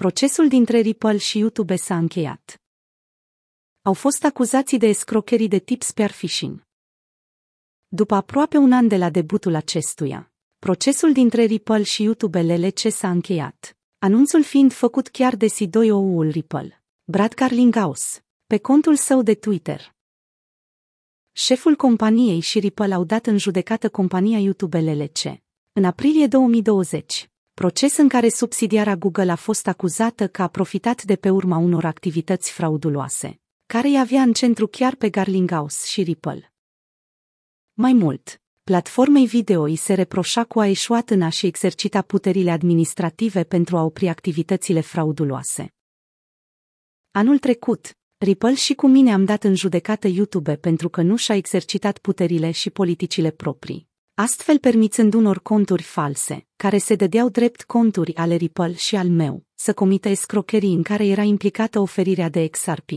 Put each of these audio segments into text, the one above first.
Procesul dintre Ripple și YouTube s-a încheiat. Au fost acuzații de escrocherii de tip spear phishing. După aproape un an de la debutul acestuia, procesul dintre Ripple și YouTube LLC s-a încheiat, anunțul fiind făcut chiar de CEO-ul Ripple, Brad Carlinghaus, pe contul său de Twitter. Șeful companiei și Ripple au dat în judecată compania YouTube LLC. În aprilie 2020, proces în care subsidiara Google a fost acuzată că a profitat de pe urma unor activități frauduloase, care îi avea în centru chiar pe Garlinghouse și Ripple. Mai mult, platformei video îi se reproșa cu a eșuat în a-și exercita puterile administrative pentru a opri activitățile frauduloase. Anul trecut, Ripple și cu mine am dat în judecată YouTube pentru că nu și-a exercitat puterile și politicile proprii astfel permițând unor conturi false, care se dădeau drept conturi ale Ripple și al meu, să comită escrocherii în care era implicată oferirea de XRP.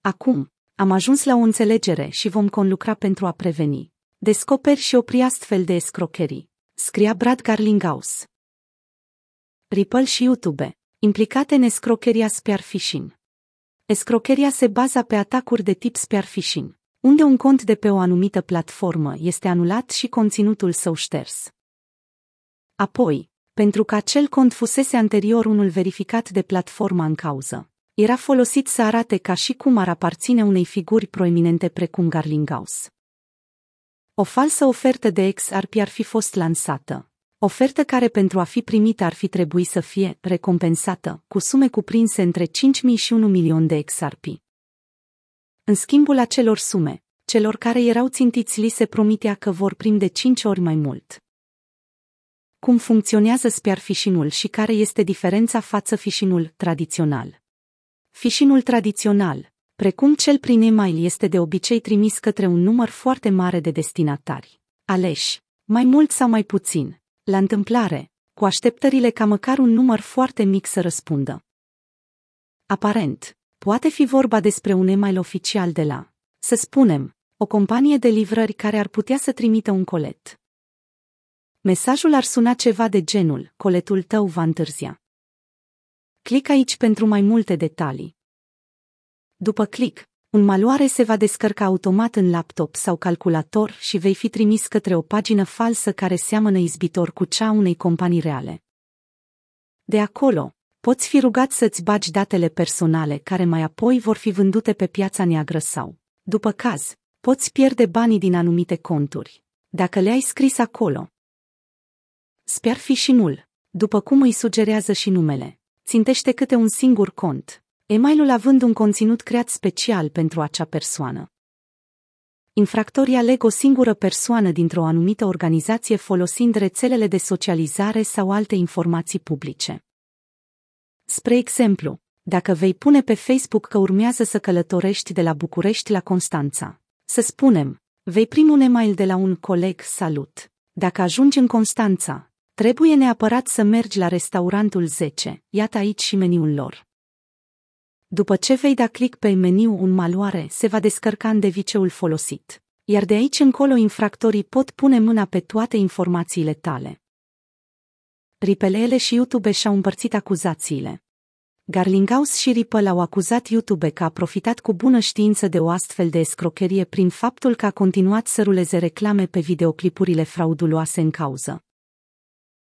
Acum, am ajuns la o înțelegere și vom conlucra pentru a preveni, descoperi și opri astfel de escrocherii, scria Brad Garlinghouse. Ripple și YouTube, implicate în escrocheria spear phishing. Escrocheria se baza pe atacuri de tip spear phishing unde un cont de pe o anumită platformă este anulat și conținutul său șters. Apoi, pentru că acel cont fusese anterior unul verificat de platforma în cauză, era folosit să arate ca și cum ar aparține unei figuri proeminente precum Garlinghouse. O falsă ofertă de XRP ar fi fost lansată, ofertă care pentru a fi primită ar fi trebuit să fie recompensată cu sume cuprinse între 5.000 și 1 milion de XRP. În schimbul acelor sume, celor care erau țintiți li se promitea că vor primi de cinci ori mai mult. Cum funcționează spiarfișinul și care este diferența față fișinul tradițional? Fișinul tradițional, precum cel prin email, este de obicei trimis către un număr foarte mare de destinatari, aleși, mai mult sau mai puțin, la întâmplare, cu așteptările ca măcar un număr foarte mic să răspundă. Aparent, Poate fi vorba despre un email oficial de la, să spunem, o companie de livrări care ar putea să trimită un colet. Mesajul ar suna ceva de genul, coletul tău va întârzia. Clic aici pentru mai multe detalii. După click, un maluare se va descărca automat în laptop sau calculator și vei fi trimis către o pagină falsă care seamănă izbitor cu cea unei companii reale. De acolo, poți fi rugat să-ți bagi datele personale care mai apoi vor fi vândute pe piața neagră sau, după caz, poți pierde banii din anumite conturi, dacă le-ai scris acolo. Spiar fișinul, după cum îi sugerează și numele, țintește câte un singur cont, emailul având un conținut creat special pentru acea persoană. Infractorii aleg o singură persoană dintr-o anumită organizație folosind rețelele de socializare sau alte informații publice. Spre exemplu, dacă vei pune pe Facebook că urmează să călătorești de la București la Constanța, să spunem, vei primi un email de la un coleg salut. Dacă ajungi în Constanța, trebuie neapărat să mergi la restaurantul 10, iată aici și meniul lor. După ce vei da click pe meniu un maluare, se va descărca în deviceul folosit, iar de aici încolo infractorii pot pune mâna pe toate informațiile tale. Ripelele și YouTube și-au împărțit acuzațiile. Garlinghouse și Ripple au acuzat YouTube că a profitat cu bună știință de o astfel de escrocherie prin faptul că a continuat să ruleze reclame pe videoclipurile frauduloase în cauză.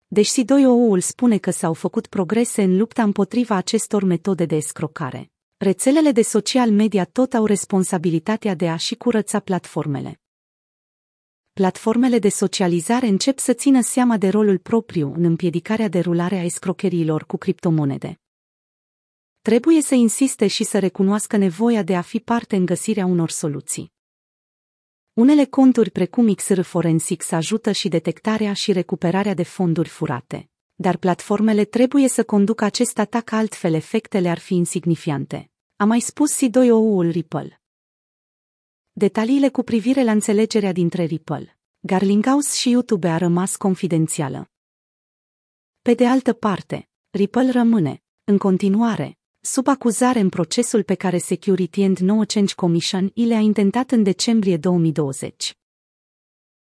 Deși CDO-ul spune că s-au făcut progrese în lupta împotriva acestor metode de escrocare, rețelele de social media tot au responsabilitatea de a și curăța platformele platformele de socializare încep să țină seama de rolul propriu în împiedicarea derularea escrocheriilor cu criptomonede. Trebuie să insiste și să recunoască nevoia de a fi parte în găsirea unor soluții. Unele conturi precum XR Forensics ajută și detectarea și recuperarea de fonduri furate, dar platformele trebuie să conducă acest atac altfel efectele ar fi insignifiante. A mai spus C2OU-ul Ripple. Detaliile cu privire la înțelegerea dintre Ripple, Garlinghouse și YouTube a rămas confidențială. Pe de altă parte, Ripple rămâne, în continuare, sub acuzare în procesul pe care Security and No Change Commission i le-a intentat în decembrie 2020.